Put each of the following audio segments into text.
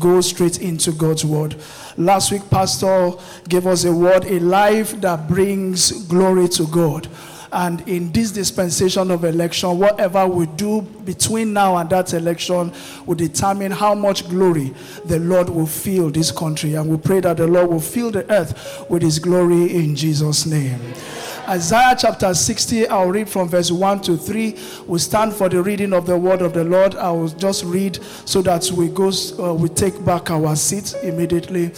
go straight into God's word. Last week, Pastor gave us a word, a life that brings glory to God. And in this dispensation of election, whatever we do between now and that election will determine how much glory the Lord will fill this country. And we pray that the Lord will fill the earth with his glory in Jesus' name. Isaiah chapter 60, I'll read from verse 1 to 3. We stand for the reading of the word of the Lord. I will just read so that we go, uh, we take back our seats immediately.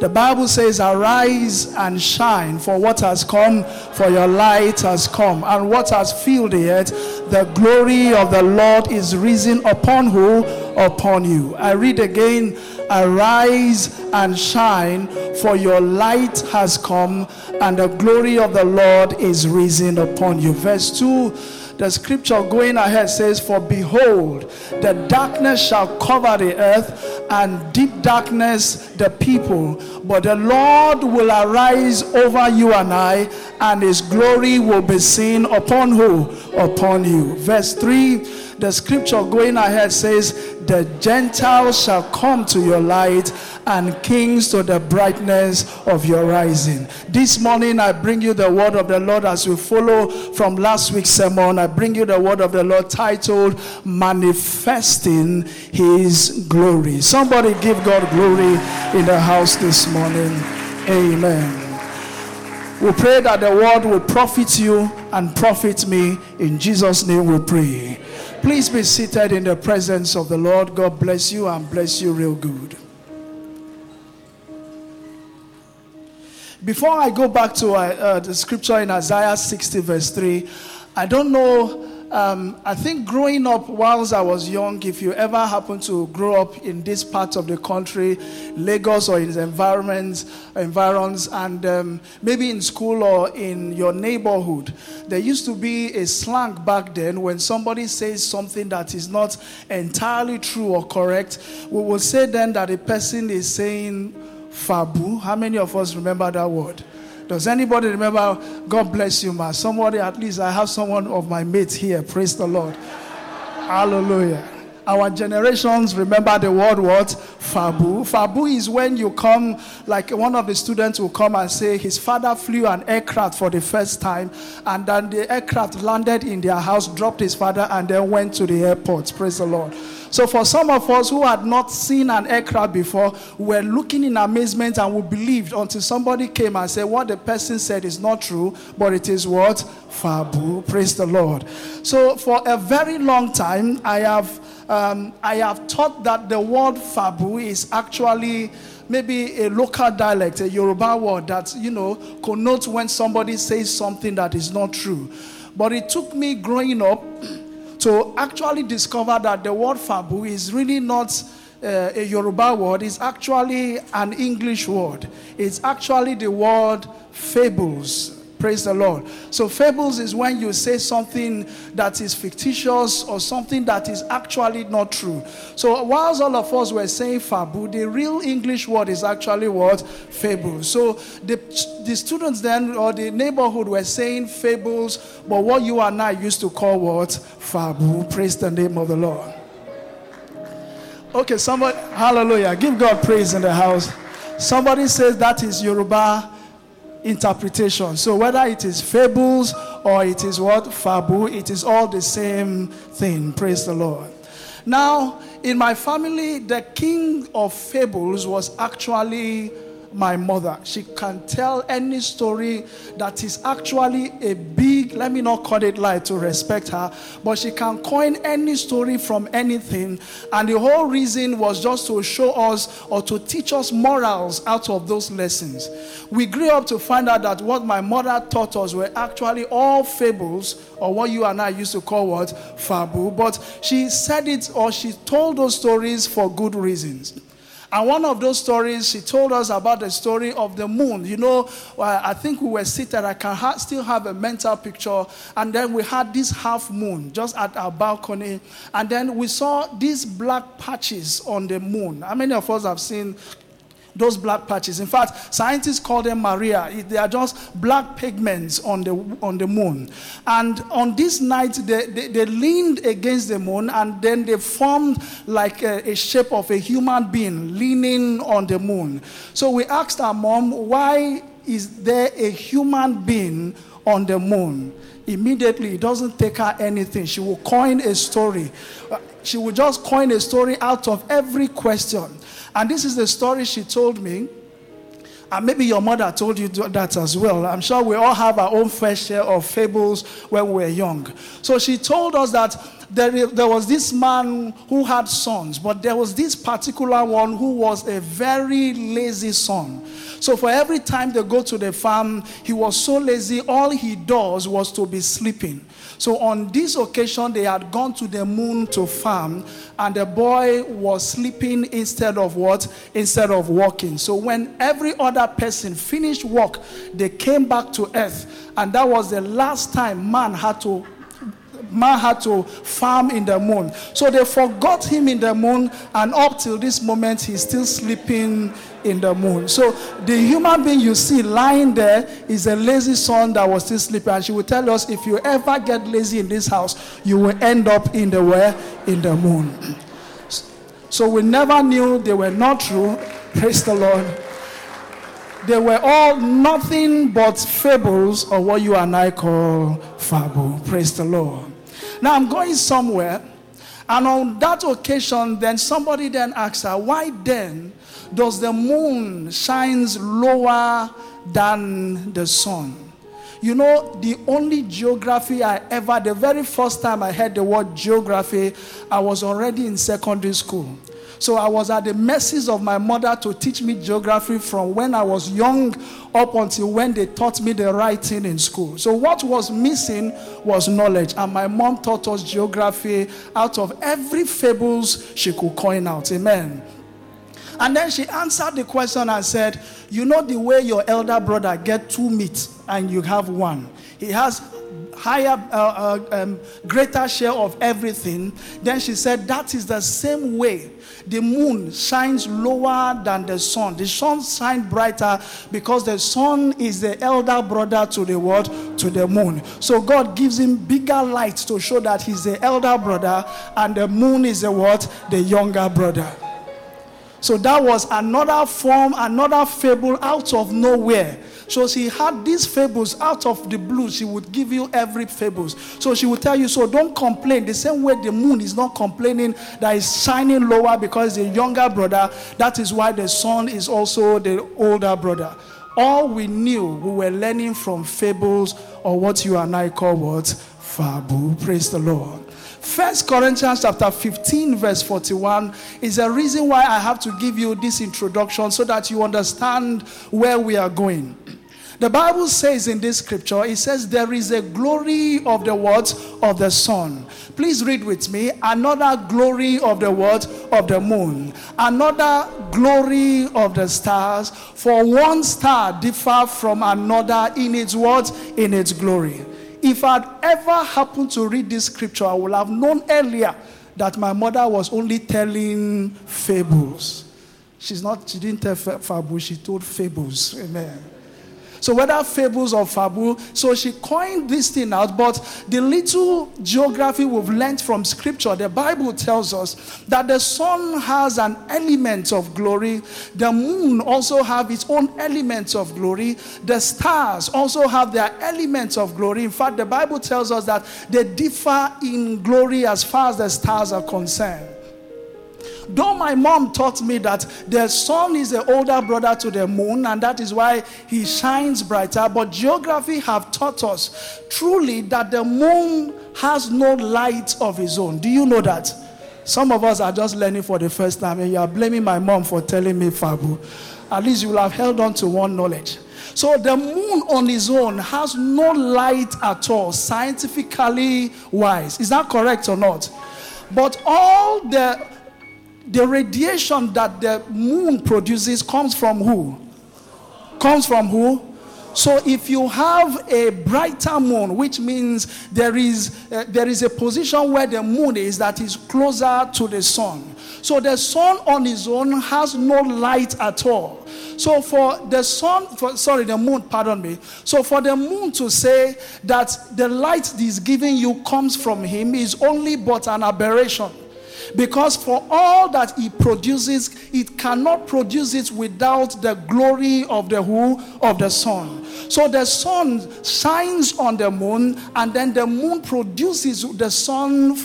The Bible says, Arise and shine, for what has come, for your light has come, and what has filled the earth, the glory of the Lord is risen upon who? Upon you. I read again, Arise and shine, for your light has come, and the glory of the Lord is risen upon you. Verse 2 the scripture going ahead says, For behold, the darkness shall cover the earth, and deep darkness the people. But the Lord will arise over you and I, and his glory will be seen upon who? Upon you. Verse 3 the scripture going ahead says, The Gentiles shall come to your light, and kings to the brightness of your rising. This morning, I bring you the word of the Lord as we follow from last week's sermon. I bring you the word of the Lord titled Manifesting His Glory. Somebody give God glory in the house this morning. Amen. We pray that the word will profit you and profit me. In Jesus' name we pray. Please be seated in the presence of the Lord. God bless you and bless you real good. Before I go back to uh, uh, the scripture in Isaiah 60, verse 3, I don't know um, I think growing up whilst I was young, if you ever happen to grow up in this part of the country, Lagos or in its environments, environs, and um, maybe in school or in your neighborhood, there used to be a slang back then when somebody says something that is not entirely true or correct. We will say then that a person is saying fabu. How many of us remember that word? Does anybody remember? God bless you, man. Somebody, at least I have someone of my mates here. Praise the Lord. Hallelujah. Our generations remember the word what? Fabu. Fabu is when you come, like one of the students will come and say his father flew an aircraft for the first time, and then the aircraft landed in their house, dropped his father, and then went to the airport. Praise the Lord. So, for some of us who had not seen an aircraft before, we were looking in amazement and we believed until somebody came and said, What the person said is not true, but it is what? Fabu. Praise the Lord. So, for a very long time, I have, um, I have taught that the word Fabu is actually maybe a local dialect, a Yoruba word that, you know, connotes when somebody says something that is not true. But it took me growing up to actually discover that the word fabu is really not uh, a Yoruba word, it's actually an English word. It's actually the word fables. Praise the Lord. So, fables is when you say something that is fictitious or something that is actually not true. So, whilst all of us were saying fabu, the real English word is actually what? Fable. So, the, the students then or the neighborhood were saying fables, but what you and I used to call what? Fabu. Praise the name of the Lord. Okay, somebody, hallelujah. Give God praise in the house. Somebody says that is Yoruba interpretation. So whether it is fables or it is what fabu, it is all the same thing. Praise the Lord. Now, in my family, the king of fables was actually my mother. She can tell any story that is actually a big, let me not call it lie to respect her, but she can coin any story from anything. And the whole reason was just to show us or to teach us morals out of those lessons. We grew up to find out that what my mother taught us were actually all fables, or what you and I used to call what? Fabu. But she said it or she told those stories for good reasons. And one of those stories, he told us about the story of the moon. You know, uh, I think we were seated, I can ha- still have a mental picture. And then we had this half moon just at our balcony. And then we saw these black patches on the moon. How many of us have seen those black patches. In fact, scientists call them Maria. They are just black pigments on the, on the moon. And on this night, they, they, they leaned against the moon and then they formed like a, a shape of a human being leaning on the moon. So we asked our mom, why is there a human being on the moon? Immediately, it doesn't take her anything. She will coin a story. She will just coin a story out of every question. And this is the story she told me. And maybe your mother told you that as well. I'm sure we all have our own fair share of fables when we were young. So she told us that there, there was this man who had sons, but there was this particular one who was a very lazy son. So for every time they go to the farm, he was so lazy, all he does was to be sleeping. So on this occasion, they had gone to the moon to farm, and the boy was sleeping instead of what? Instead of walking. So when every other person finished work, they came back to earth, and that was the last time man had to man had to farm in the moon. So they forgot him in the moon, and up till this moment, he's still sleeping in the moon. So the human being you see lying there is a lazy son that was still sleeping. And she will tell us if you ever get lazy in this house, you will end up in the where? In the moon. So we never knew they were not true. Praise the Lord. They were all nothing but fables or what you and I call fable. Praise the Lord. Now I'm going somewhere, and on that occasion, then somebody then asks her, Why then does the moon shines lower than the sun? You know, the only geography I ever, the very first time I heard the word geography, I was already in secondary school. So I was at the mercies of my mother to teach me geography from when I was young up until when they taught me the writing in school. So what was missing was knowledge. And my mom taught us geography out of every fables she could coin out. Amen. And then she answered the question and said, You know the way your elder brother get two meat and you have one. He has higher, uh, uh, um, greater share of everything. Then she said, That is the same way the moon shines lower than the sun. The sun shines brighter because the sun is the elder brother to the world, to the moon. So God gives him bigger light to show that he's the elder brother, and the moon is the what? The younger brother. So that was another form, another fable out of nowhere so she had these fables out of the blue. She would give you every fables. So she would tell you, so don't complain. The same way the moon is not complaining that is shining lower because the younger brother. That is why the sun is also the older brother. All we knew, we were learning from fables or what you and I call what? Fable. Praise the Lord. First Corinthians chapter 15, verse 41 is a reason why I have to give you this introduction so that you understand where we are going. The Bible says in this scripture, it says, There is a glory of the words of the sun. Please read with me. Another glory of the words of the moon. Another glory of the stars. For one star differ from another in its words, in its glory. If I'd ever happened to read this scripture, I would have known earlier that my mother was only telling fables. She's not, she didn't tell fables, she told fables. Amen. So whether fables or fable, so she coined this thing out. But the little geography we've learned from scripture, the Bible tells us that the sun has an element of glory. The moon also have its own elements of glory. The stars also have their elements of glory. In fact, the Bible tells us that they differ in glory as far as the stars are concerned. Though my mom taught me that the sun is the older brother to the moon, and that is why he shines brighter, but geography have taught us truly that the moon has no light of his own. Do you know that? Some of us are just learning for the first time, and you are blaming my mom for telling me fabu. At least you will have held on to one knowledge. So the moon on its own has no light at all, scientifically wise. Is that correct or not? But all the the radiation that the moon produces comes from who? Comes from who? So if you have a brighter moon, which means there is uh, there is a position where the moon is that is closer to the sun. So the sun on its own has no light at all. So for the sun, for, sorry, the moon, pardon me. So for the moon to say that the light he's giving you comes from him is only but an aberration. Because for all that he produces, it cannot produce it without the glory of the who? Of the sun. So the sun shines on the moon, and then the moon produces the sun,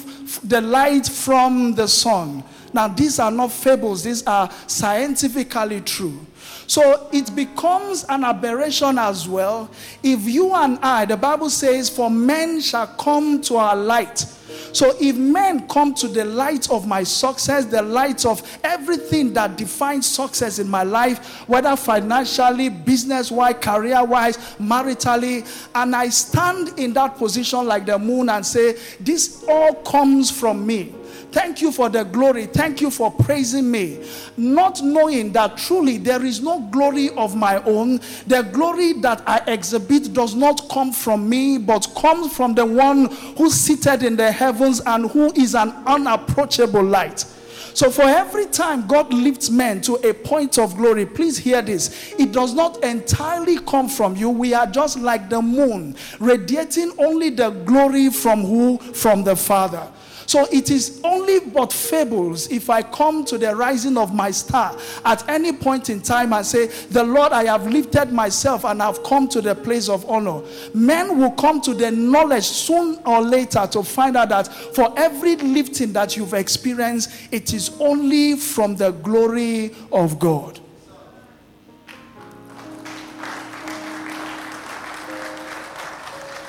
the light from the sun. Now, these are not fables, these are scientifically true. So it becomes an aberration as well if you and I, the Bible says, for men shall come to our light. So if men come to the light of my success, the light of everything that defines success in my life, whether financially, business wise, career wise, maritally, and I stand in that position like the moon and say, This all comes from me Thank you for the glory. Thank you for praising me. Not knowing that truly there is no glory of my own. The glory that I exhibit does not come from me, but comes from the one who's seated in the heavens and who is an unapproachable light. So, for every time God lifts men to a point of glory, please hear this. It does not entirely come from you. We are just like the moon, radiating only the glory from who? From the Father. So it is only but fables if I come to the rising of my star at any point in time and say, The Lord, I have lifted myself and I've come to the place of honor. Men will come to the knowledge soon or later to find out that for every lifting that you've experienced, it is only from the glory of God.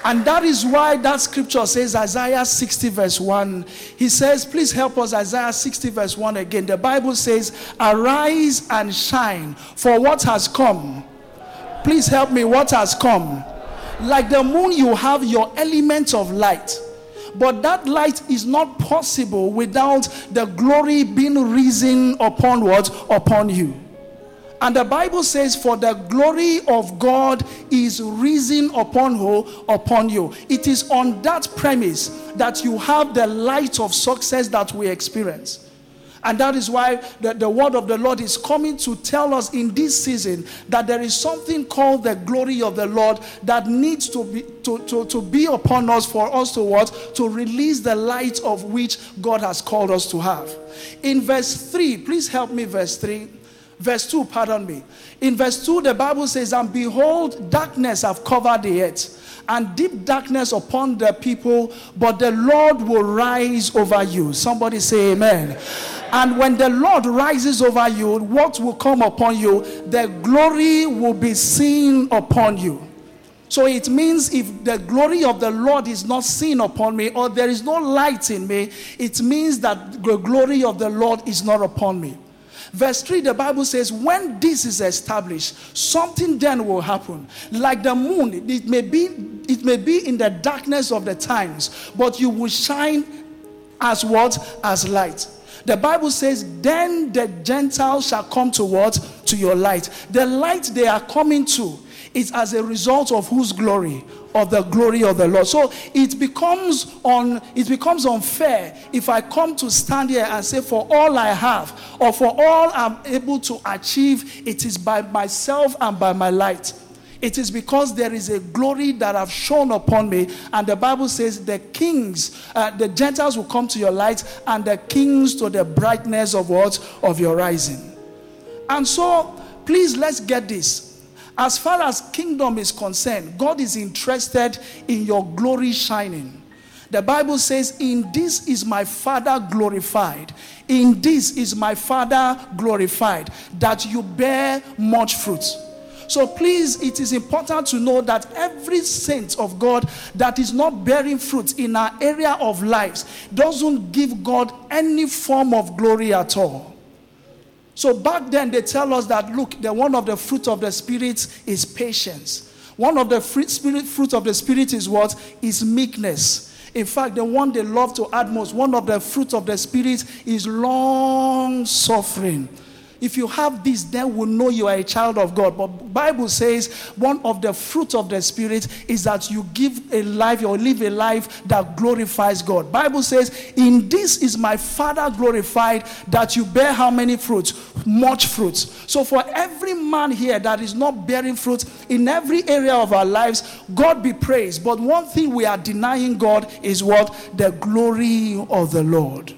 And that is why that scripture says, Isaiah 60, verse 1. He says, Please help us, Isaiah 60, verse 1 again. The Bible says, Arise and shine, for what has come. Please help me, what has come? Like the moon, you have your element of light. But that light is not possible without the glory being risen upon what? Upon you. And the Bible says, For the glory of God is risen upon who? Upon you. It is on that premise that you have the light of success that we experience. And that is why the, the word of the Lord is coming to tell us in this season that there is something called the glory of the Lord that needs to be to, to, to be upon us for us to what? To release the light of which God has called us to have. In verse 3, please help me, verse 3. Verse 2, pardon me. In verse 2, the Bible says, And behold, darkness have covered the earth, and deep darkness upon the people, but the Lord will rise over you. Somebody say, Amen. And when the Lord rises over you, what will come upon you? The glory will be seen upon you. So it means if the glory of the Lord is not seen upon me, or there is no light in me, it means that the glory of the Lord is not upon me. Verse 3, the Bible says, When this is established, something then will happen. Like the moon, it may be, it may be in the darkness of the times, but you will shine as what? As light. The Bible says, Then the Gentiles shall come to what? To your light. The light they are coming to is as a result of whose glory? Of the glory of the Lord. So it becomes on it becomes unfair if I come to stand here and say, for all I have, or for all I'm able to achieve, it is by myself and by my light. It is because there is a glory that have shone upon me. And the Bible says the kings, uh, the Gentiles will come to your light, and the kings to the brightness of what? Of your rising. And so, please let's get this. As far as kingdom is concerned, God is interested in your glory shining. The Bible says, In this is my Father glorified. In this is my Father glorified, that you bear much fruit. So please, it is important to know that every saint of God that is not bearing fruit in our area of lives doesn't give God any form of glory at all. So back then they tell us that look, the one of the fruit of the spirit is patience. One of the fruit, spirit fruit of the spirit is what? Is meekness. In fact, the one they love to add most, one of the fruit of the spirit is long suffering. If you have this, then we'll know you are a child of God. But Bible says one of the fruits of the Spirit is that you give a life or live a life that glorifies God. Bible says, "In this is my Father glorified, that you bear how many fruits? Much fruits." So for every man here that is not bearing fruit in every area of our lives, God be praised. But one thing we are denying God is what the glory of the Lord.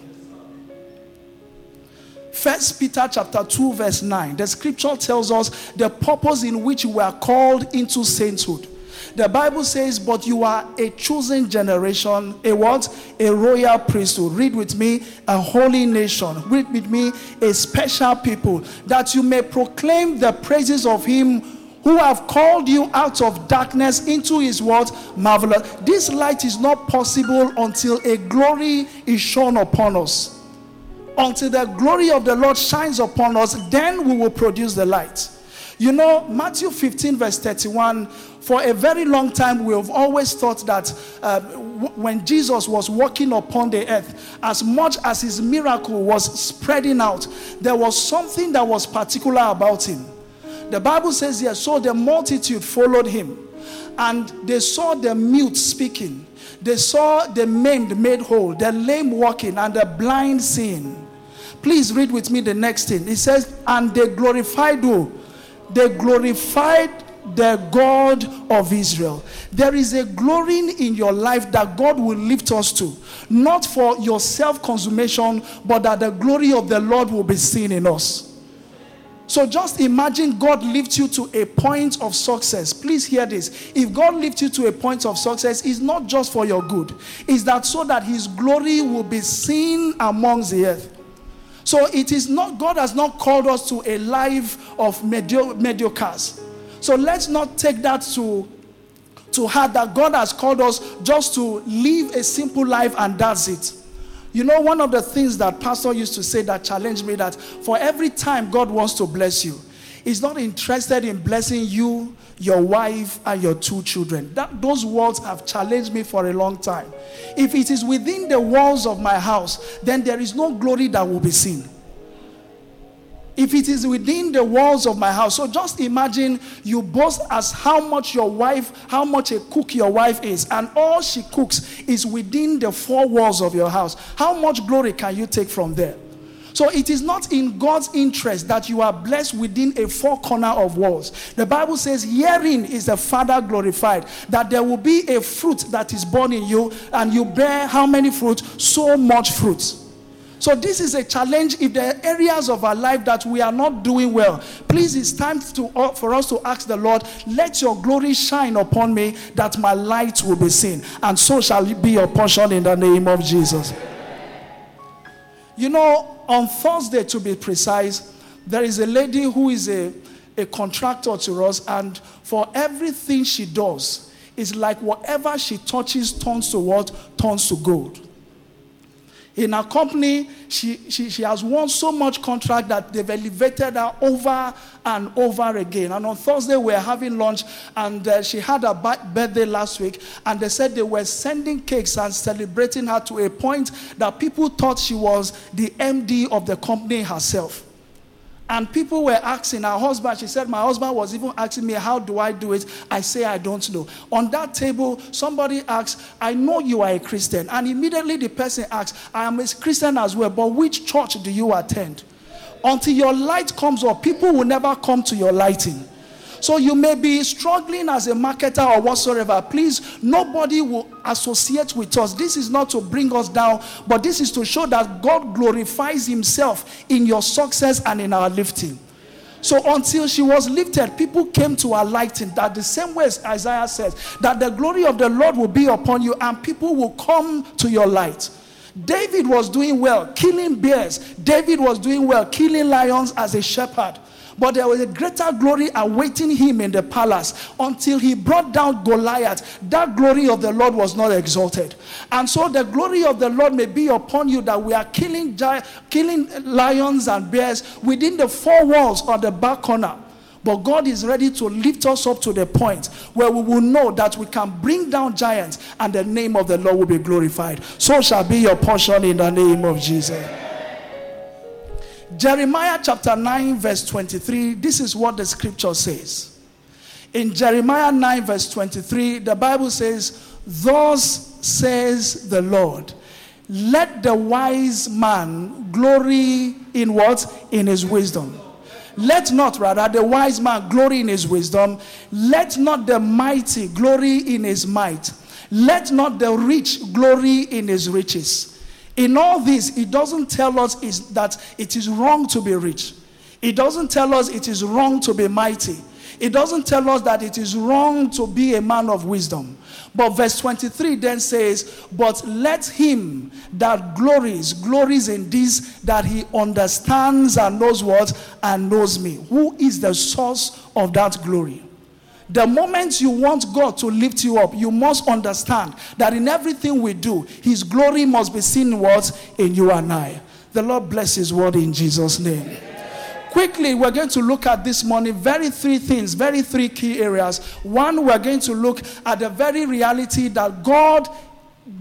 First Peter chapter 2 verse 9. The scripture tells us the purpose in which we are called into sainthood. The Bible says, but you are a chosen generation, a what? A royal priesthood. Read with me, a holy nation. Read with me, a special people, that you may proclaim the praises of him who have called you out of darkness into his what? Marvelous. This light is not possible until a glory is shown upon us until the glory of the Lord shines upon us, then we will produce the light. You know, Matthew 15, verse 31, for a very long time, we have always thought that uh, w- when Jesus was walking upon the earth, as much as his miracle was spreading out, there was something that was particular about him. The Bible says here, so the multitude followed him, and they saw the mute speaking, they saw the maimed made whole, the lame walking, and the blind seeing. Please read with me the next thing. It says, And they glorified who? They glorified the God of Israel. There is a glory in your life that God will lift us to, not for your self consummation, but that the glory of the Lord will be seen in us. So just imagine God lifts you to a point of success. Please hear this. If God lifts you to a point of success, it's not just for your good, it's that so that His glory will be seen amongst the earth. So it is not, God has not called us to a life of medio- mediocres. So let's not take that to, to heart that God has called us just to live a simple life and that's it. You know, one of the things that Pastor used to say that challenged me that for every time God wants to bless you, He's not interested in blessing you, your wife, and your two children. That, those words have challenged me for a long time. If it is within the walls of my house, then there is no glory that will be seen. If it is within the walls of my house, so just imagine you boast as how much your wife, how much a cook your wife is, and all she cooks is within the four walls of your house. How much glory can you take from there? So it is not in God's interest that you are blessed within a four corner of walls. The Bible says, Herein is the Father glorified, that there will be a fruit that is born in you, and you bear how many fruit? So much fruit. So this is a challenge. If there are areas of our life that we are not doing well, please, it's time to, uh, for us to ask the Lord, let your glory shine upon me that my light will be seen. And so shall it be your portion in the name of Jesus. You know, on Thursday, to be precise, there is a lady who is a, a contractor to us, and for everything she does, it's like whatever she touches turns to what? Turns to gold. In her company, she, she, she has won so much contract that they've elevated her over and over again. And on Thursday, we were having lunch, and uh, she had her birthday last week, and they said they were sending cakes and celebrating her to a point that people thought she was the MD of the company herself. And people were asking her husband, she said, My husband was even asking me, How do I do it? I say, I don't know. On that table, somebody asked, I know you are a Christian. And immediately the person asks, I am a Christian as well, but which church do you attend? Until your light comes up, people will never come to your lighting. So you may be struggling as a marketer or whatsoever. Please, nobody will associate with us. This is not to bring us down, but this is to show that God glorifies Himself in your success and in our lifting. So until she was lifted, people came to her lighting. That the same way as Isaiah says, that the glory of the Lord will be upon you, and people will come to your light. David was doing well, killing bears. David was doing well, killing lions as a shepherd. But there was a greater glory awaiting him in the palace until he brought down Goliath. That glory of the Lord was not exalted. And so the glory of the Lord may be upon you that we are killing, killing lions and bears within the four walls or the back corner. But God is ready to lift us up to the point where we will know that we can bring down giants and the name of the Lord will be glorified. So shall be your portion in the name of Jesus. Jeremiah chapter 9, verse 23, this is what the scripture says. In Jeremiah 9, verse 23, the Bible says, Thus says the Lord, let the wise man glory in what? In his wisdom. Let not, rather, the wise man glory in his wisdom. Let not the mighty glory in his might. Let not the rich glory in his riches. In all this, it doesn't tell us is that it is wrong to be rich. It doesn't tell us it is wrong to be mighty. It doesn't tell us that it is wrong to be a man of wisdom. But verse 23 then says, But let him that glories, glories in this, that he understands and knows what, and knows me. Who is the source of that glory? The moment you want God to lift you up, you must understand that in everything we do, His glory must be seen what? In you and I. The Lord bless His word in Jesus' name quickly we're going to look at this morning very three things very three key areas one we're going to look at the very reality that god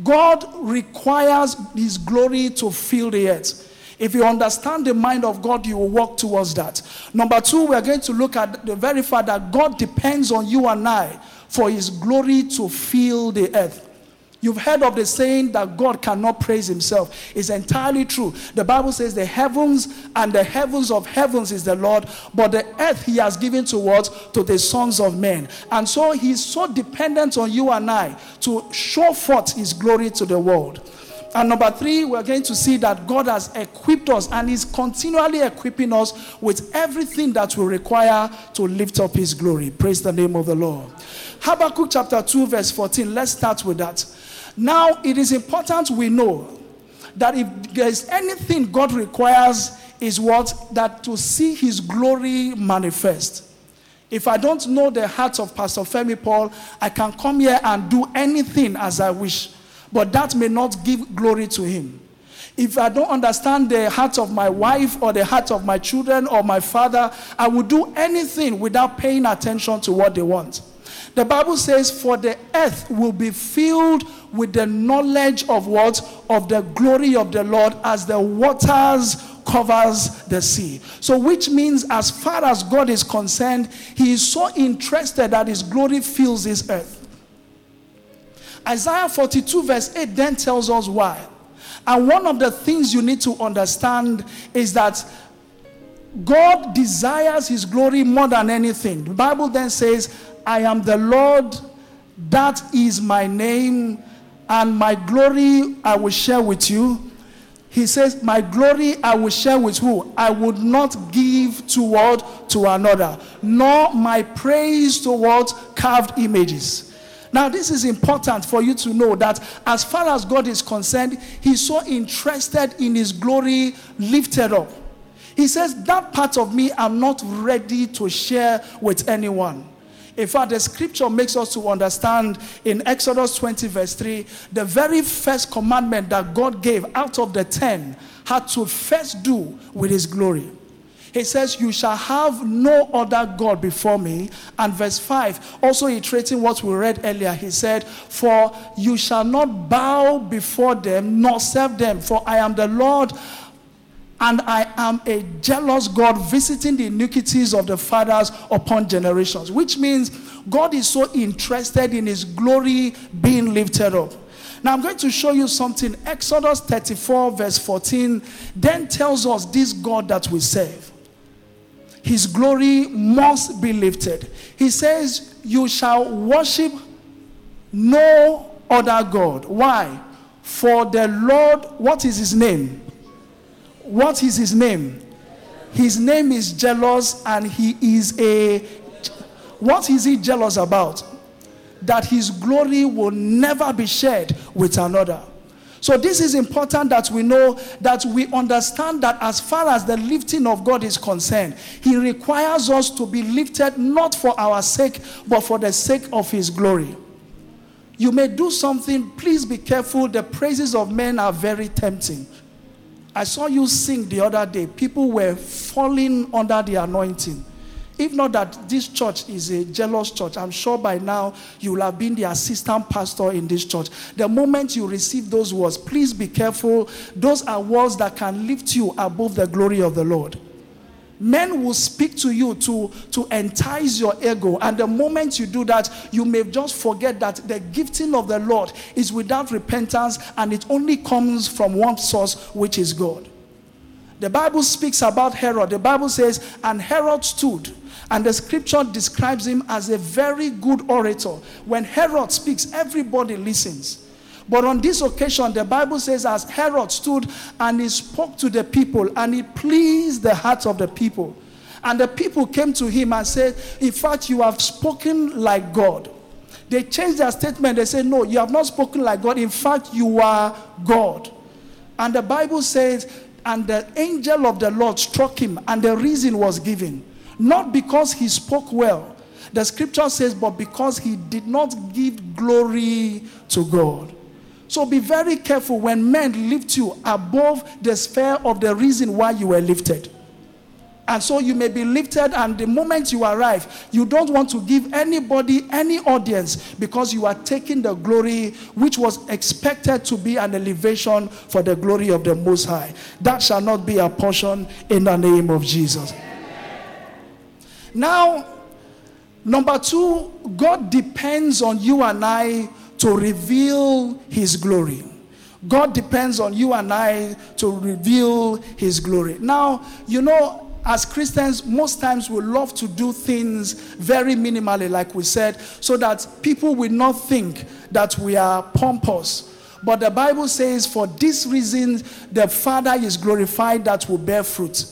god requires his glory to fill the earth if you understand the mind of God, you will walk towards that. Number two, we are going to look at the very fact that God depends on you and I for his glory to fill the earth. You've heard of the saying that God cannot praise himself. It's entirely true. The Bible says the heavens and the heavens of heavens is the Lord, but the earth he has given to what? To the sons of men. And so he's so dependent on you and I to show forth his glory to the world. And number three, we're going to see that God has equipped us and is continually equipping us with everything that we require to lift up his glory. Praise the name of the Lord. Habakkuk chapter 2, verse 14. Let's start with that. Now, it is important we know that if there is anything God requires, is what? That to see his glory manifest. If I don't know the heart of Pastor Femi Paul, I can come here and do anything as I wish but that may not give glory to him. If I don't understand the heart of my wife or the heart of my children or my father, I will do anything without paying attention to what they want. The Bible says, For the earth will be filled with the knowledge of what? Of the glory of the Lord as the waters covers the sea. So, which means, as far as God is concerned, He is so interested that His glory fills this earth. Isaiah 42, verse 8, then tells us why. And one of the things you need to understand is that God desires his glory more than anything. The Bible then says, I am the Lord, that is my name, and my glory I will share with you. He says, My glory I will share with who? I would not give toward to another, nor my praise toward carved images. Now, this is important for you to know that as far as God is concerned, He's so interested in His glory lifted up. He says, That part of me I'm not ready to share with anyone. In fact, the scripture makes us to understand in Exodus 20, verse 3, the very first commandment that God gave out of the ten had to first do with His glory. He says, You shall have no other God before me. And verse 5, also iterating what we read earlier, he said, For you shall not bow before them nor serve them, for I am the Lord. And I am a jealous God visiting the iniquities of the fathers upon generations, which means God is so interested in his glory being lifted up. Now I'm going to show you something. Exodus 34, verse 14, then tells us this God that we serve his glory must be lifted. He says, You shall worship no other God. Why? For the Lord, what is his name? What is his name? His name is jealous, and he is a. What is he jealous about? That his glory will never be shared with another. So, this is important that we know that we understand that as far as the lifting of God is concerned, He requires us to be lifted not for our sake, but for the sake of His glory. You may do something, please be careful. The praises of men are very tempting. I saw you sing the other day. People were falling under the anointing. If not that this church is a jealous church, I'm sure by now you will have been the assistant pastor in this church. The moment you receive those words, please be careful. Those are words that can lift you above the glory of the Lord. Men will speak to you to, to entice your ego. And the moment you do that, you may just forget that the gifting of the Lord is without repentance and it only comes from one source, which is God. The Bible speaks about Herod. The Bible says, and Herod stood and the scripture describes him as a very good orator. When Herod speaks, everybody listens. But on this occasion, the Bible says, as Herod stood and he spoke to the people, and he pleased the hearts of the people. And the people came to him and said, In fact, you have spoken like God. They changed their statement. They said, No, you have not spoken like God. In fact, you are God. And the Bible says, And the angel of the Lord struck him, and the reason was given. Not because he spoke well. The scripture says, but because he did not give glory to God. So be very careful when men lift you above the sphere of the reason why you were lifted. And so you may be lifted, and the moment you arrive, you don't want to give anybody any audience because you are taking the glory which was expected to be an elevation for the glory of the Most High. That shall not be a portion in the name of Jesus. Now, number two, God depends on you and I to reveal His glory. God depends on you and I to reveal His glory. Now, you know, as Christians, most times we love to do things very minimally, like we said, so that people will not think that we are pompous. But the Bible says, for this reason, the Father is glorified that will bear fruit.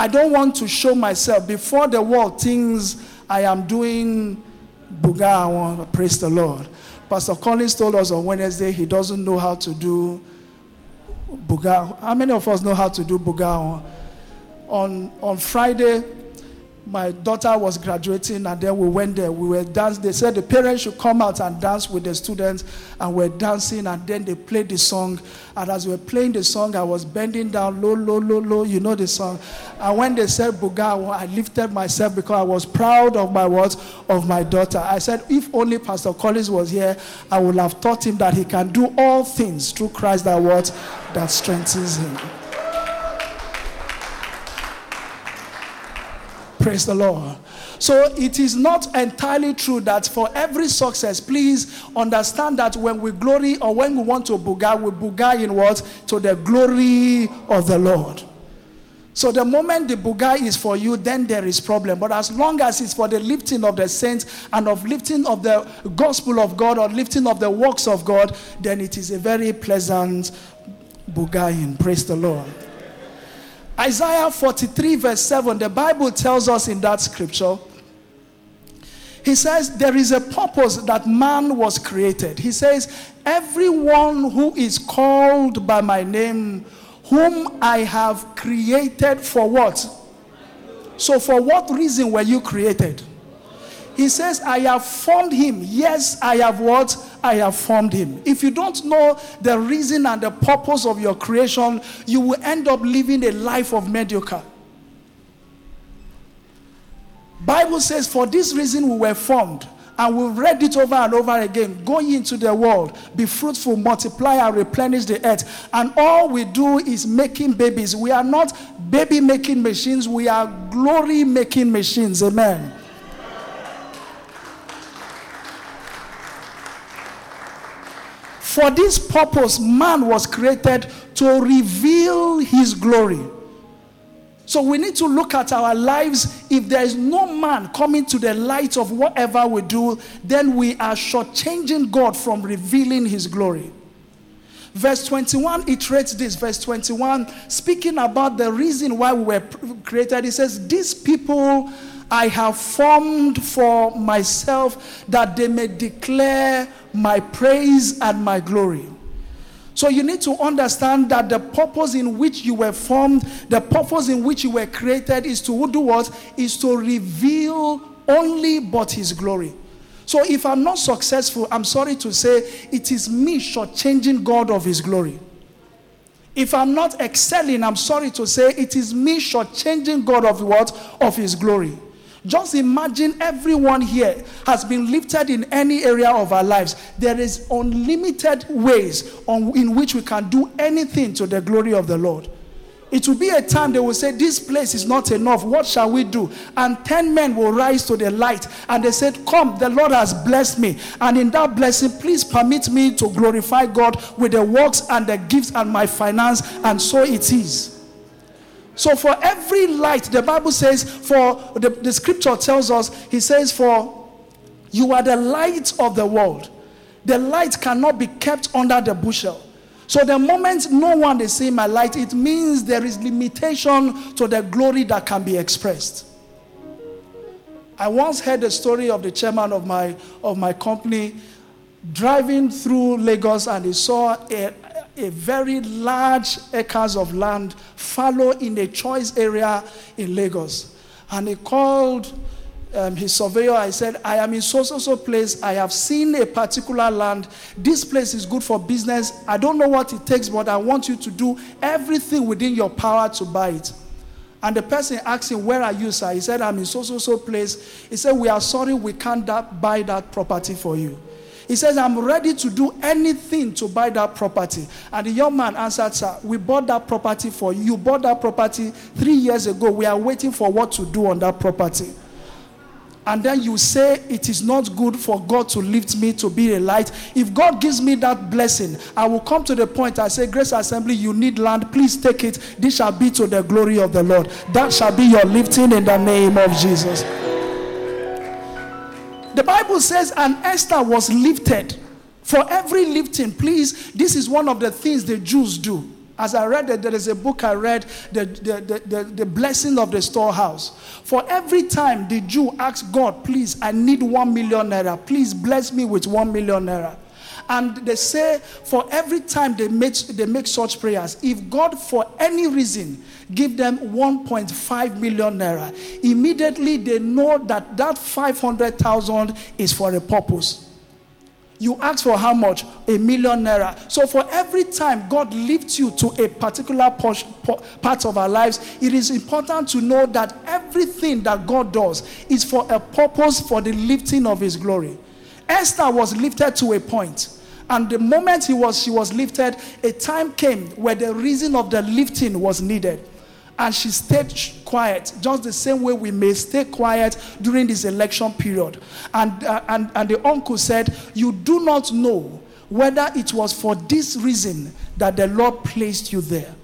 I don't want to show myself before the world things I am doing buga. I want to Praise the Lord. Pastor Collins told us on Wednesday he doesn't know how to do buga. How many of us know how to do buga? On, on Friday, my daughter was graduating and then we went there. We were dancing they said the parents should come out and dance with the students and we're dancing and then they played the song. And as we were playing the song i was bending down low low low low you know the song. And when they said buga i lifted myself because i was proud of my words of my daughter. I said if only pastor collins was here i would have taught him that he can do all things through christ that what that strengthens him Praise the Lord. So it is not entirely true that for every success, please understand that when we glory or when we want to buga, we buga in what? To the glory of the Lord. So the moment the buga is for you, then there is problem. But as long as it's for the lifting of the saints and of lifting of the gospel of God or lifting of the works of God, then it is a very pleasant bugaing. Praise the Lord. Isaiah 43, verse 7, the Bible tells us in that scripture, he says, There is a purpose that man was created. He says, Everyone who is called by my name, whom I have created for what? So, for what reason were you created? He says, I have formed him. Yes, I have what? I have formed him. If you don't know the reason and the purpose of your creation, you will end up living a life of mediocre. Bible says, for this reason we were formed. And we've read it over and over again. Go into the world, be fruitful, multiply, and replenish the earth. And all we do is making babies. We are not baby making machines, we are glory making machines. Amen. For this purpose, man was created to reveal his glory. So we need to look at our lives. If there is no man coming to the light of whatever we do, then we are shortchanging God from revealing his glory. Verse 21 iterates this. Verse 21, speaking about the reason why we were created, he says, These people I have formed for myself that they may declare my praise and my glory. So you need to understand that the purpose in which you were formed, the purpose in which you were created is to do what? Is to reveal only but his glory. So if I'm not successful, I'm sorry to say it is me shortchanging God of his glory. If I'm not excelling, I'm sorry to say it is me shortchanging God of what? Of his glory. Just imagine everyone here has been lifted in any area of our lives. There is unlimited ways on, in which we can do anything to the glory of the Lord. It will be a time they will say, This place is not enough. What shall we do? And 10 men will rise to the light and they said, Come, the Lord has blessed me. And in that blessing, please permit me to glorify God with the works and the gifts and my finance. And so it is. So, for every light, the Bible says, for the, the scripture tells us, He says, For you are the light of the world. The light cannot be kept under the bushel. So, the moment no one is seeing my light, it means there is limitation to the glory that can be expressed. I once heard the story of the chairman of my, of my company driving through Lagos and he saw a, a very large acres of land fallow in a choice area in Lagos. And he called um, his surveyor. I said, I am in so so so place. I have seen a particular land. This place is good for business. I don't know what it takes, but I want you to do everything within your power to buy it. And the person asked him, Where are you, sir? He said, I'm in so so so place. He said, We are sorry, we can't that, buy that property for you. He says, I'm ready to do anything to buy that property. And the young man answered, Sir, we bought that property for you. You bought that property three years ago. We are waiting for what to do on that property. And then you say it is not good for God to lift me to be a light. If God gives me that blessing, I will come to the point I say, Grace Assembly, you need land. Please take it. This shall be to the glory of the Lord. That shall be your lifting in the name of Jesus. The Bible says, and Esther was lifted. For every lifting, please, this is one of the things the Jews do. As I read there is a book I read, the, the, the, the, the blessing of the storehouse. For every time the Jew asks God, please, I need one million naira, please bless me with one million naira. And they say, for every time they make, they make such prayers, if God, for any reason, give them 1.5 million naira, immediately they know that that 500,000 is for a purpose. You ask for how much? A million naira. So, for every time God lifts you to a particular part of our lives, it is important to know that everything that God does is for a purpose for the lifting of His glory. Esther was lifted to a point, and the moment he was, she was lifted, a time came where the reason of the lifting was needed and she stayed quiet, just the same way we may stay quiet during this election period. And, uh, and, and the uncle said, You do not know whether it was for this reason that the Lord placed you there.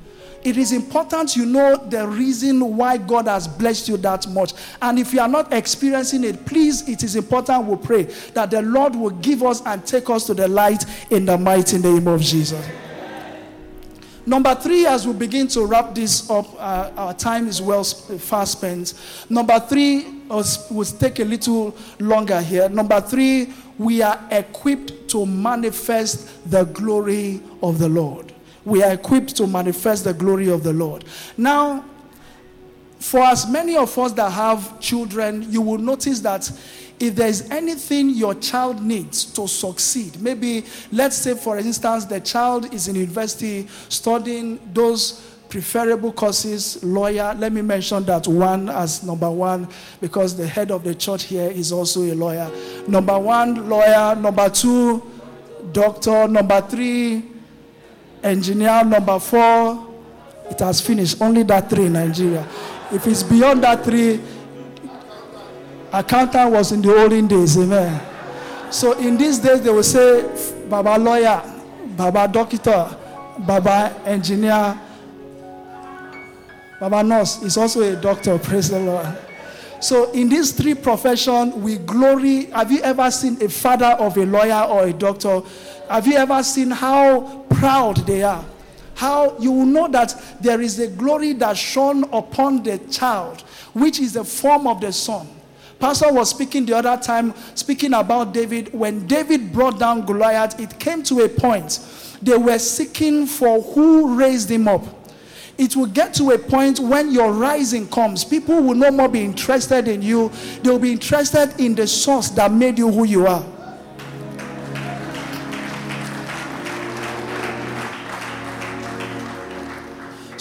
It is important you know the reason why God has blessed you that much. And if you are not experiencing it, please, it is important we pray that the Lord will give us and take us to the light in the mighty name of Jesus. Number three, as we begin to wrap this up, uh, our time is well fast spent. Number three, we'll take a little longer here. Number three, we are equipped to manifest the glory of the Lord. We are equipped to manifest the glory of the Lord. Now, for as many of us that have children, you will notice that if there's anything your child needs to succeed, maybe let's say, for instance, the child is in university studying those preferable courses, lawyer. Let me mention that one as number one because the head of the church here is also a lawyer. Number one, lawyer. Number two, doctor. Number three, engineer. Number four, it has finished. Only that three in Nigeria. If it's beyond that three, Accountant was in the olden days, amen. So in these days, they will say, Baba lawyer, Baba doctor, Baba engineer, Baba nurse is also a doctor, praise the Lord. So in these three professions, we glory. Have you ever seen a father of a lawyer or a doctor? Have you ever seen how proud they are? How you will know that there is a glory that shone upon the child, which is the form of the son. Pastor was speaking the other time, speaking about David. When David brought down Goliath, it came to a point they were seeking for who raised him up. It will get to a point when your rising comes, people will no more be interested in you, they'll be interested in the source that made you who you are.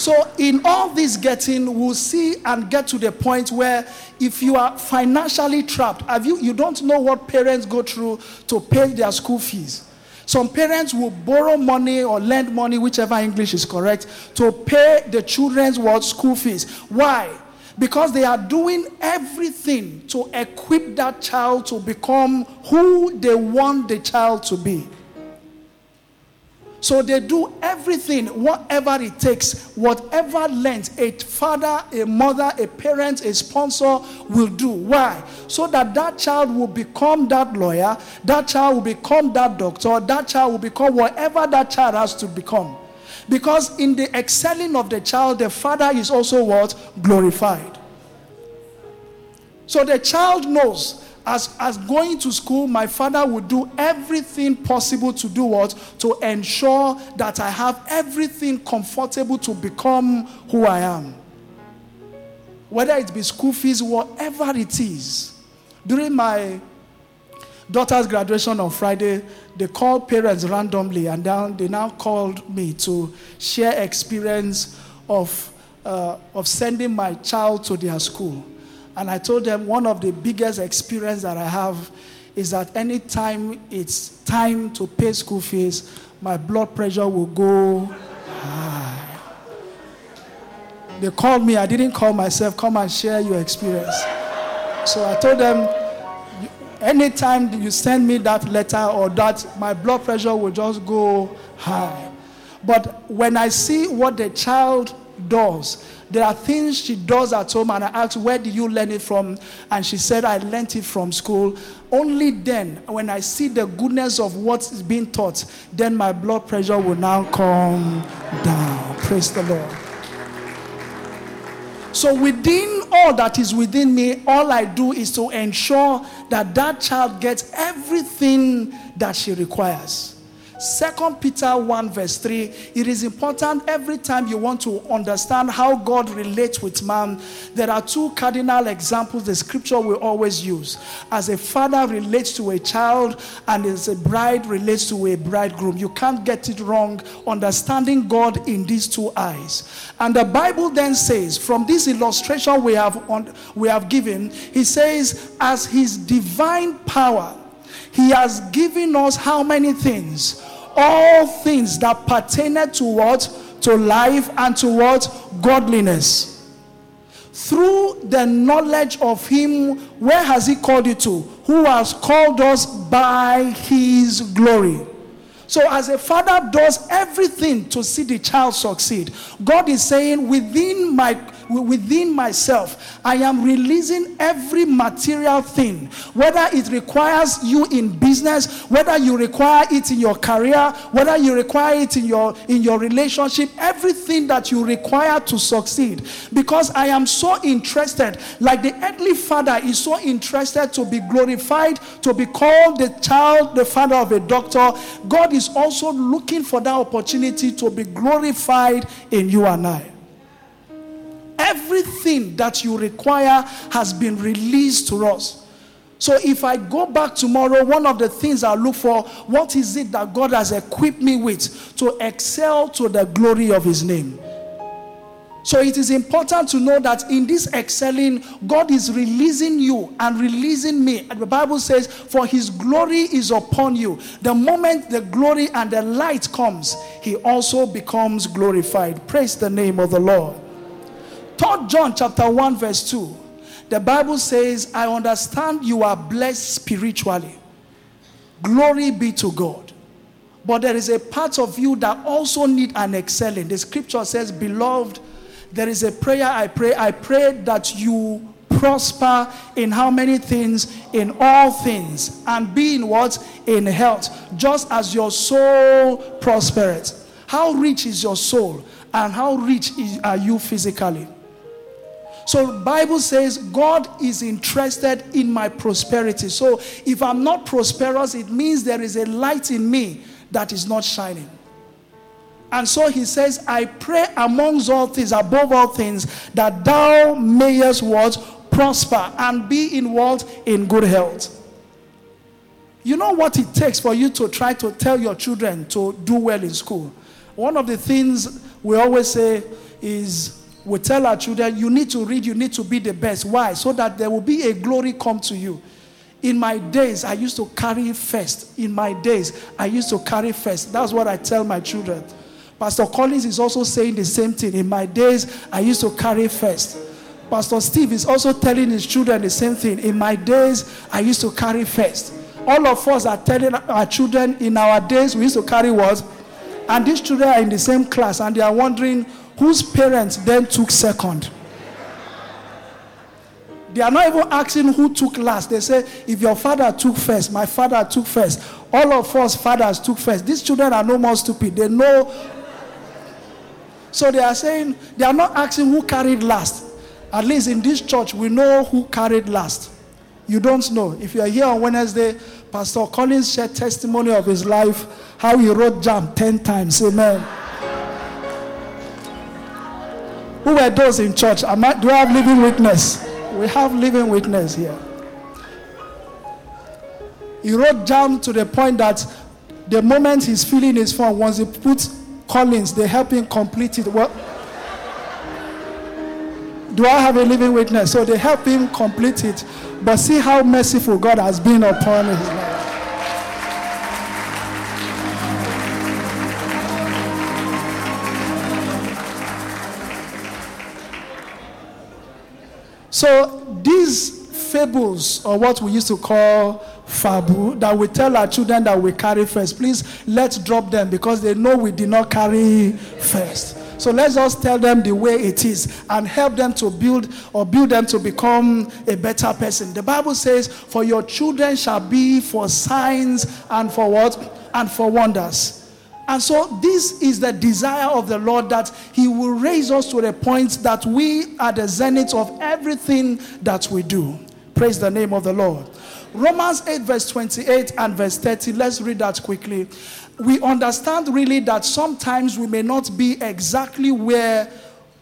So, in all this getting, we'll see and get to the point where if you are financially trapped, have you, you don't know what parents go through to pay their school fees. Some parents will borrow money or lend money, whichever English is correct, to pay the children's what school fees. Why? Because they are doing everything to equip that child to become who they want the child to be. So they do everything, whatever it takes, whatever length a father, a mother, a parent, a sponsor will do. Why? So that that child will become that lawyer, that child will become that doctor, that child will become whatever that child has to become. Because in the excelling of the child, the father is also what? Glorified. So the child knows as, as going to school, my father would do everything possible to do what? To ensure that I have everything comfortable to become who I am. Whether it be school fees, whatever it is. During my daughter's graduation on Friday, they called parents randomly and then they now called me to share experience of, uh, of sending my child to their school. And I told them one of the biggest experience that I have is that anytime it's time to pay school fees, my blood pressure will go high. They called me, I didn't call myself, come and share your experience. So I told them, anytime you send me that letter or that, my blood pressure will just go high. But when I see what the child does, there are things she does at home, and I asked, Where did you learn it from? And she said, I learned it from school. Only then, when I see the goodness of what's being taught, then my blood pressure will now come down. Praise the Lord. So, within all that is within me, all I do is to ensure that that child gets everything that she requires. Second Peter 1 verse 3, it is important every time you want to understand how God relates with man. There are two cardinal examples the scripture will always use. As a father relates to a child and as a bride relates to a bridegroom. You can't get it wrong understanding God in these two eyes. And the Bible then says, from this illustration we have on, we have given, he says as his divine power he has given us how many things? All things that pertain to what? To life and to what? Godliness. Through the knowledge of Him, where has He called you to? Who has called us by His glory. So, as a father does everything to see the child succeed, God is saying, within my within myself, I am releasing every material thing, whether it requires you in business, whether you require it in your career, whether you require it in your in your relationship, everything that you require to succeed. Because I am so interested, like the earthly father is so interested to be glorified, to be called the child, the father of a doctor. God is also looking for that opportunity to be glorified in you and I. Everything that you require has been released to us. So if I go back tomorrow, one of the things I look for, what is it that God has equipped me with to excel to the glory of his name? So it is important to know that in this excelling, God is releasing you and releasing me. And the Bible says, For his glory is upon you. The moment the glory and the light comes, he also becomes glorified. Praise the name of the Lord. 3 John chapter 1, verse 2. The Bible says, I understand you are blessed spiritually. Glory be to God. But there is a part of you that also need an excelling. The scripture says, Beloved, there is a prayer I pray. I pray that you prosper in how many things? In all things. And be in what? In health. Just as your soul prospereth. How rich is your soul? And how rich is, are you physically? So Bible says God is interested in my prosperity. So if I'm not prosperous, it means there is a light in me that is not shining. And so he says, I pray amongst all things, above all things, that thou mayest what? Prosper and be in what? In good health. You know what it takes for you to try to tell your children to do well in school? One of the things we always say is we tell our children, you need to read, you need to be the best. Why? So that there will be a glory come to you. In my days, I used to carry first. In my days, I used to carry first. That's what I tell my children. Pastor Collins is also saying the same thing. In my days, I used to carry first. Pastor Steve is also telling his children the same thing. In my days, I used to carry first. All of us are telling our children in our days, we used to carry what? And these children are in the same class and they are wondering whose parents then took second. They are not even asking who took last. They say, if your father took first, my father took first, all of us fathers took first. These children are no more stupid. They know. So they are saying, they are not asking who carried last. At least in this church, we know who carried last. You don't know. If you are here on Wednesday, Pastor Collins shared testimony of his life, how he wrote JAMB 10 times. Amen. Who were those in church? I, do I have living witness? We have living witness here. He wrote down to the point that the moment he's filling his form, once he puts Collins, they help him complete it. Well, do I have a living witness? So they help him complete it. But see how merciful God has been upon his life. So these fables, or what we used to call fabu, that we tell our children that we carry first, please let's drop them because they know we did not carry first. So let's just tell them the way it is and help them to build or build them to become a better person. The Bible says, For your children shall be for signs and for what? And for wonders. And so, this is the desire of the Lord that He will raise us to the point that we are the zenith of everything that we do. Praise the name of the Lord. Romans 8, verse 28 and verse 30. Let's read that quickly we understand really that sometimes we may not be exactly where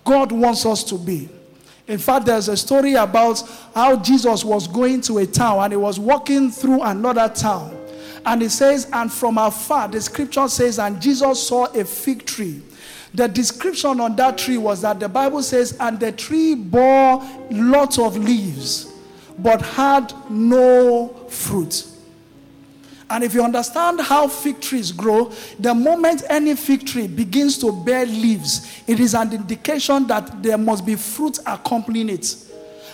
God wants us to be. In fact, there's a story about how Jesus was going to a town and he was walking through another town. And it says, and from afar, the scripture says, and Jesus saw a fig tree. The description on that tree was that the Bible says, and the tree bore lots of leaves, but had no fruit. And if you understand how fig trees grow, the moment any fig tree begins to bear leaves, it is an indication that there must be fruit accompanying it.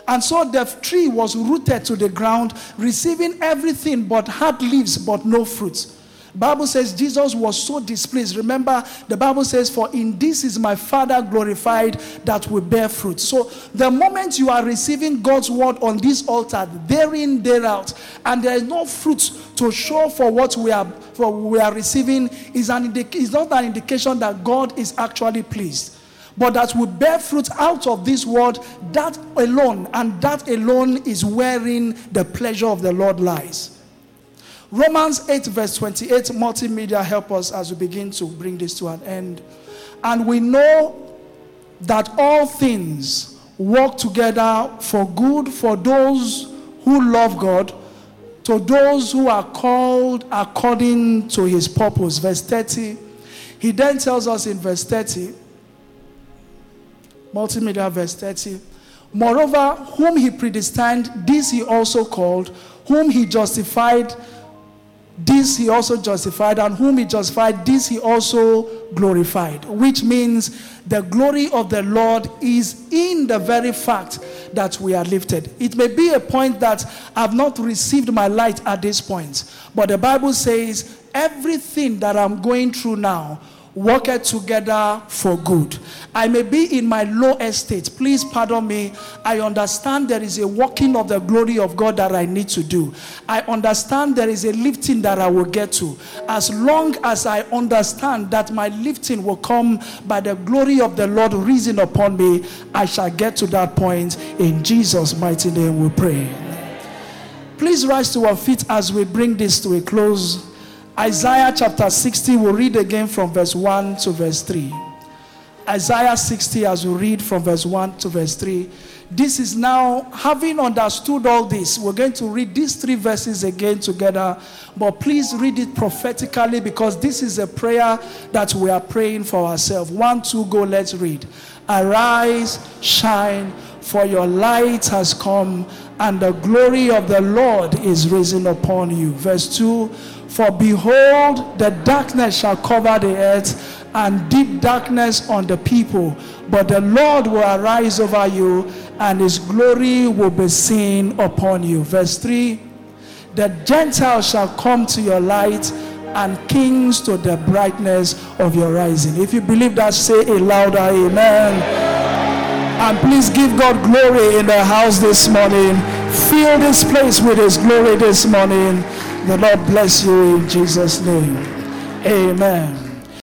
And so the tree was rooted to the ground, receiving everything but had leaves but no fruits. Bible says Jesus was so displeased. Remember, the Bible says, For in this is my Father glorified that will bear fruit. So the moment you are receiving God's word on this altar, therein, thereout, and there is no fruit to show for what we are for we are receiving, is an indica- is not an indication that God is actually pleased. But that will bear fruit out of this world, that alone, and that alone is wherein the pleasure of the Lord lies. Romans 8, verse 28, multimedia help us as we begin to bring this to an end. And we know that all things work together for good for those who love God, to those who are called according to his purpose. Verse 30. He then tells us in verse 30, multimedia verse 30, moreover, whom he predestined, this he also called, whom he justified, this he also justified, and whom he justified, this he also glorified. Which means the glory of the Lord is in the very fact that we are lifted. It may be a point that I've not received my light at this point, but the Bible says everything that I'm going through now worketh together for good. I may be in my low estate. Please pardon me. I understand there is a working of the glory of God that I need to do. I understand there is a lifting that I will get to. As long as I understand that my lifting will come by the glory of the Lord risen upon me, I shall get to that point. In Jesus' mighty name we pray. Please rise to our feet as we bring this to a close. Isaiah chapter 60, we'll read again from verse 1 to verse 3. Isaiah 60, as we read from verse 1 to verse 3. This is now, having understood all this, we're going to read these three verses again together. But please read it prophetically because this is a prayer that we are praying for ourselves. One, two, go, let's read. Arise, shine, for your light has come, and the glory of the Lord is risen upon you. Verse 2 For behold, the darkness shall cover the earth, and deep darkness on the people. But the Lord will arise over you, and his glory will be seen upon you. Verse 3 The Gentiles shall come to your light and kings to the brightness of your rising. If you believe that, say a louder amen. And please give God glory in the house this morning. Fill this place with His glory this morning. The Lord bless you in Jesus' name. Amen.